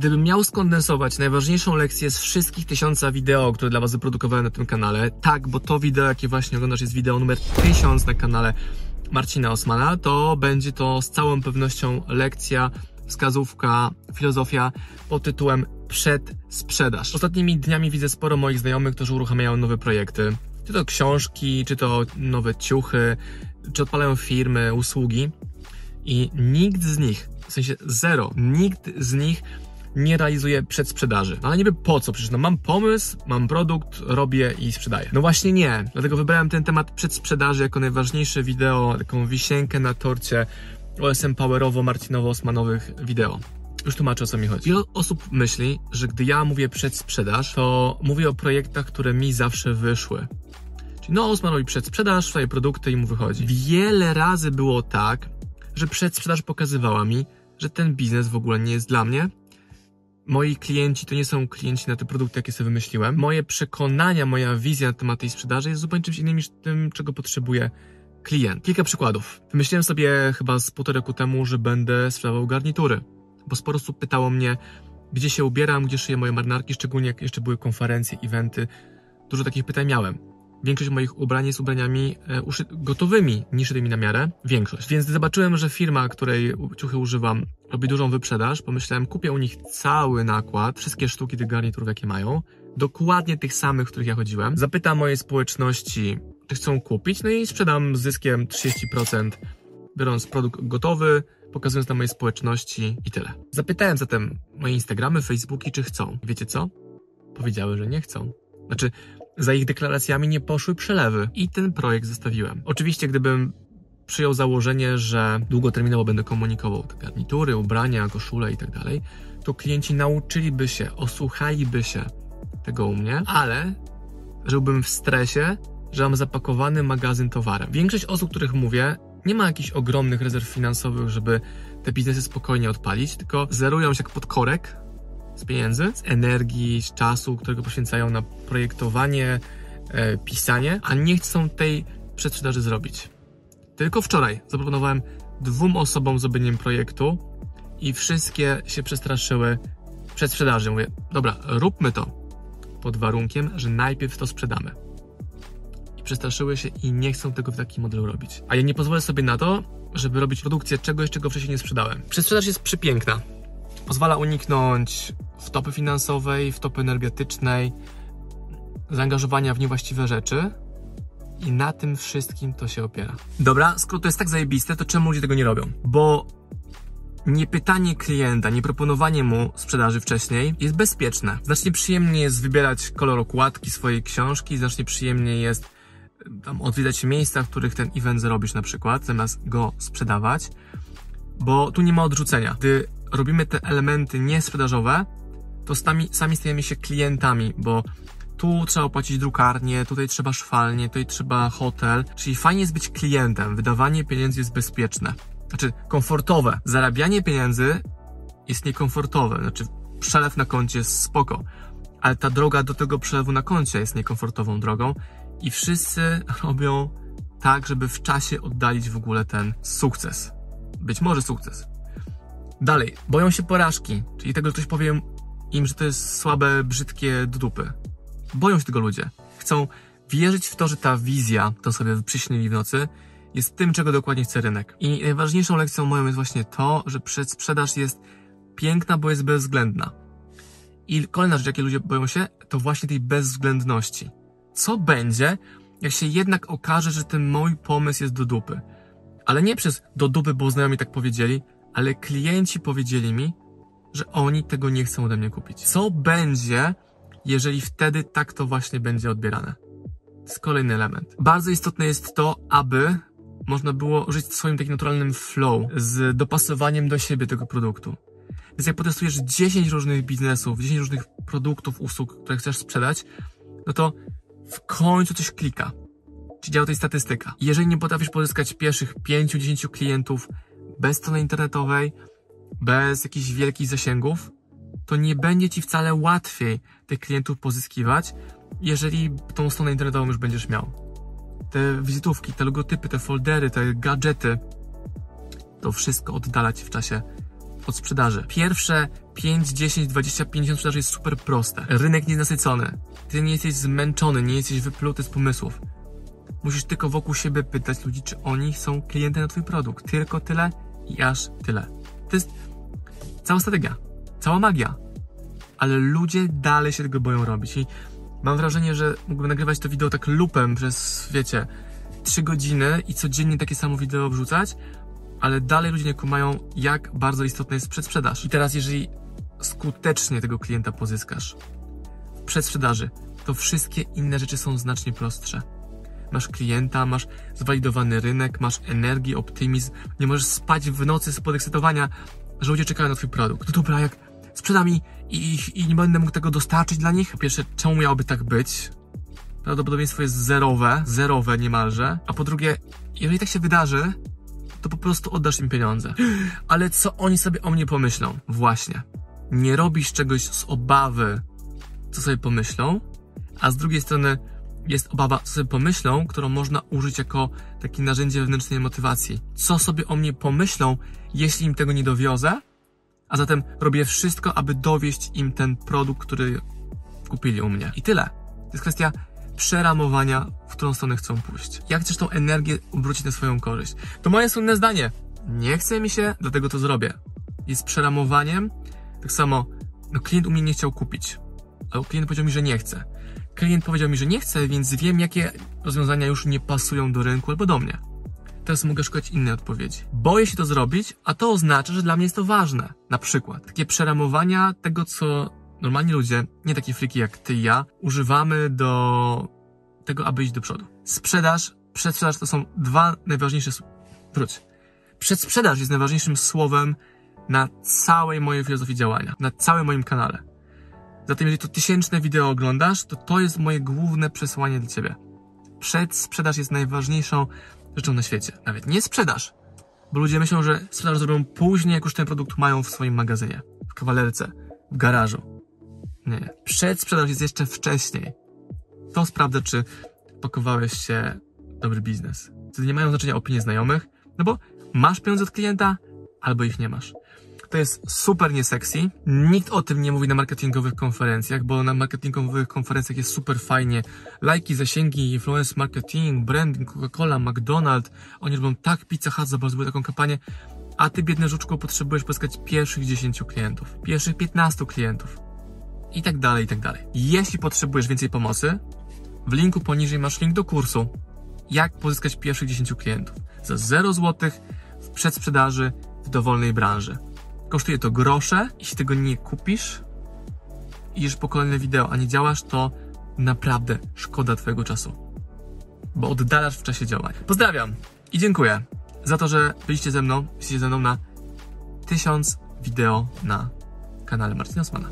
Gdybym miał skondensować najważniejszą lekcję z wszystkich tysiąca wideo, które dla Was wyprodukowałem na tym kanale, tak, bo to wideo, jakie właśnie oglądasz, jest wideo numer 1000 na kanale Marcina Osmana, to będzie to z całą pewnością lekcja, wskazówka, filozofia pod tytułem Przedsprzedaż. Ostatnimi dniami widzę sporo moich znajomych, którzy uruchamiają nowe projekty. Czy to książki, czy to nowe ciuchy, czy odpalają firmy, usługi. I nikt z nich, w sensie zero, nikt z nich nie realizuje przedsprzedaży. No ale niby po co? Przecież no mam pomysł, mam produkt, robię i sprzedaję. No właśnie nie. Dlatego wybrałem ten temat przedsprzedaży jako najważniejsze wideo, taką wisienkę na torcie OSM Powerowo-Marcinowo-Osmanowych wideo. Już tłumaczę o co mi chodzi. Wiele osób myśli, że gdy ja mówię przedsprzedaż, to mówię o projektach, które mi zawsze wyszły. Czyli no, Osman robi przedsprzedaż, swoje produkty i mu wychodzi. Wiele razy było tak, że przedsprzedaż pokazywała mi, że ten biznes w ogóle nie jest dla mnie. Moi klienci to nie są klienci na te produkty, jakie sobie wymyśliłem. Moje przekonania, moja wizja na temat tej sprzedaży jest zupełnie czymś innym niż tym, czego potrzebuje klient. Kilka przykładów. Wymyśliłem sobie chyba z półtora roku temu, że będę sprzedawał garnitury, bo sporo osób pytało mnie, gdzie się ubieram, gdzie szyję moje marynarki, szczególnie jak jeszcze były konferencje, eventy. Dużo takich pytań miałem. Większość moich ubrań jest ubraniami e, gotowymi, nie szytymi na miarę. Większość. Więc zobaczyłem, że firma, której ciuchy używam, robi dużą wyprzedaż, pomyślałem, kupię u nich cały nakład, wszystkie sztuki tych garniturów, jakie mają, dokładnie tych samych, w których ja chodziłem. Zapytam mojej społeczności, czy chcą kupić, no i sprzedam z zyskiem 30%, biorąc produkt gotowy, pokazując na mojej społeczności i tyle. Zapytałem zatem moje Instagramy, Facebooki, czy chcą. Wiecie co? Powiedziały, że nie chcą. Znaczy, za ich deklaracjami nie poszły przelewy i ten projekt zostawiłem. Oczywiście, gdybym przyjął założenie, że długoterminowo będę komunikował te garnitury, ubrania, koszule i tak dalej, to klienci nauczyliby się, osłuchaliby się tego u mnie, ale żyłbym w stresie, że mam zapakowany magazyn towarem. Większość osób, których mówię, nie ma jakichś ogromnych rezerw finansowych, żeby te biznesy spokojnie odpalić, tylko zerują się jak pod korek z pieniędzy, z energii, z czasu, którego poświęcają na projektowanie, e, pisanie, a nie chcą tej przedsprzedaży zrobić. Tylko wczoraj zaproponowałem dwóm osobom zrobieniem projektu i wszystkie się przestraszyły przedsprzedaży. Mówię, dobra, róbmy to pod warunkiem, że najpierw to sprzedamy. I przestraszyły się i nie chcą tego w takim modelu robić. A ja nie pozwolę sobie na to, żeby robić produkcję czegoś, czego wcześniej nie sprzedałem. Przedsprzedaż jest przepiękna. Pozwala uniknąć wtopy finansowej, wtopy energetycznej, zaangażowania w niewłaściwe rzeczy. I na tym wszystkim to się opiera. Dobra, skoro to jest tak zajebiste, to czemu ludzie tego nie robią? Bo nie pytanie klienta, nie proponowanie mu sprzedaży wcześniej jest bezpieczne. Znacznie przyjemniej jest wybierać kolor okładki swojej książki, znacznie przyjemniej jest y, tam odwiedzać miejsca, w których ten event zrobisz na przykład, zamiast go sprzedawać, bo tu nie ma odrzucenia. Gdy robimy te elementy niesprzedażowe, to sami, sami stajemy się klientami, bo tu trzeba opłacić drukarnię, tutaj trzeba szwalnię, tutaj trzeba hotel, czyli fajnie jest być klientem, wydawanie pieniędzy jest bezpieczne. Znaczy, komfortowe. Zarabianie pieniędzy jest niekomfortowe. Znaczy, przelew na koncie jest spoko. Ale ta droga do tego przelewu na koncie jest niekomfortową drogą i wszyscy robią tak, żeby w czasie oddalić w ogóle ten sukces. Być może sukces. Dalej, boją się porażki, czyli tego, że ktoś powie im, że to jest słabe, brzydkie dupy. Boją się tego ludzie. Chcą wierzyć w to, że ta wizja, to sobie przyśnili w nocy, jest tym, czego dokładnie chce rynek. I najważniejszą lekcją moją jest właśnie to, że przedsprzedaż jest piękna, bo jest bezwzględna. I kolejna rzecz, jakiej ludzie boją się, to właśnie tej bezwzględności. Co będzie, jak się jednak okaże, że ten mój pomysł jest do dupy? Ale nie przez do dupy, bo znajomi tak powiedzieli, ale klienci powiedzieli mi, że oni tego nie chcą ode mnie kupić. Co będzie, jeżeli wtedy tak to właśnie będzie odbierane? To jest kolejny element. Bardzo istotne jest to, aby można było żyć swoim takim naturalnym flow, z dopasowaniem do siebie tego produktu. Więc jak potestujesz 10 różnych biznesów, 10 różnych produktów, usług, które chcesz sprzedać, no to w końcu coś klika. Czy działa tutaj statystyka. Jeżeli nie potrafisz pozyskać pierwszych 5-10 klientów bez strony internetowej, bez jakichś wielkich zasięgów, to nie będzie ci wcale łatwiej tych klientów pozyskiwać, jeżeli tą stronę internetową już będziesz miał. Te wizytówki, te logotypy, te foldery, te gadżety, to wszystko oddala ci w czasie od sprzedaży. Pierwsze 5, 10, 20, 50 sprzedaży jest super proste. Rynek nie jest nasycony. Ty nie jesteś zmęczony, nie jesteś wypluty z pomysłów. Musisz tylko wokół siebie pytać ludzi, czy oni są klientem na twój produkt. Tylko tyle i aż tyle. To jest cała strategia, cała magia. Ale ludzie dalej się tego boją robić i mam wrażenie, że mógłbym nagrywać to wideo tak lupem przez, wiecie, 3 godziny i codziennie takie samo wideo wrzucać, ale dalej ludzie nie kumają, jak bardzo istotna jest przedsprzedaż. I teraz, jeżeli skutecznie tego klienta pozyskasz w przedsprzedaży, to wszystkie inne rzeczy są znacznie prostsze. Masz klienta, masz zwalidowany rynek, masz energię, optymizm, nie możesz spać w nocy z podekscytowania, że ludzie czekają na twój produkt. No dobra, jak sprzedam i, i, i nie będę mógł tego dostarczyć dla nich? Po pierwsze, czemu miałoby tak być? Prawdopodobieństwo jest zerowe, zerowe niemalże. A po drugie, jeżeli tak się wydarzy, to po prostu oddasz im pieniądze. Ale co oni sobie o mnie pomyślą? Właśnie. Nie robisz czegoś z obawy, co sobie pomyślą, a z drugiej strony jest obawa, co sobie pomyślą, którą można użyć jako takie narzędzie wewnętrznej motywacji. Co sobie o mnie pomyślą, jeśli im tego nie dowiozę? A zatem robię wszystko, aby dowieść im ten produkt, który kupili u mnie. I tyle. To jest kwestia przeramowania, w którą stronę chcą pójść. Jak chcesz tą energię obrócić na swoją korzyść? To moje słynne zdanie. Nie chce mi się, dlatego to zrobię. Jest przeramowaniem. Tak samo, no klient u mnie nie chciał kupić. Ale klient powiedział mi, że nie chce. Klient powiedział mi, że nie chce, więc wiem, jakie rozwiązania już nie pasują do rynku albo do mnie. Teraz mogę szukać innej odpowiedzi. Boję się to zrobić, a to oznacza, że dla mnie jest to ważne. Na przykład takie przeramowania tego, co normalni ludzie, nie takie friki jak ty i ja, używamy do tego, aby iść do przodu. Sprzedaż, przedsprzedaż to są dwa najważniejsze. Wróć. Przedsprzedaż jest najważniejszym słowem na całej mojej filozofii działania, na całym moim kanale. Zatem, jeżeli to tysięczne wideo oglądasz, to to jest moje główne przesłanie dla ciebie. Przedsprzedaż jest najważniejszą rzeczą na świecie. Nawet nie sprzedaż, bo ludzie myślą, że sprzedaż zrobią później, jak już ten produkt mają w swoim magazynie, w kawalerce, w garażu. Nie. Przedsprzedaż jest jeszcze wcześniej. To sprawdza, czy pakowałeś się dobry biznes. Wtedy nie mają znaczenia opinie znajomych, no bo masz pieniądze od klienta, albo ich nie masz. To jest super niesexy. Nikt o tym nie mówi na marketingowych konferencjach, bo na marketingowych konferencjach jest super fajnie. Lajki, zasięgi, influence marketing, branding, Coca-Cola, McDonald's. Oni robią tak, Pizza Hut zobaczyły taką kampanię. A ty, biedny żuczku, potrzebujesz pozyskać pierwszych 10 klientów, pierwszych 15 klientów i tak dalej, i tak dalej. Jeśli potrzebujesz więcej pomocy, w linku poniżej masz link do kursu jak pozyskać pierwszych 10 klientów za 0 zł w przedsprzedaży w dowolnej branży. Kosztuje to grosze, jeśli tego nie kupisz i idziesz po kolejne wideo, a nie działasz, to naprawdę szkoda twojego czasu. Bo oddalasz w czasie działań. Pozdrawiam i dziękuję za to, że byliście ze mną, jesteście ze mną na 1000 wideo na kanale Marcina Osmana.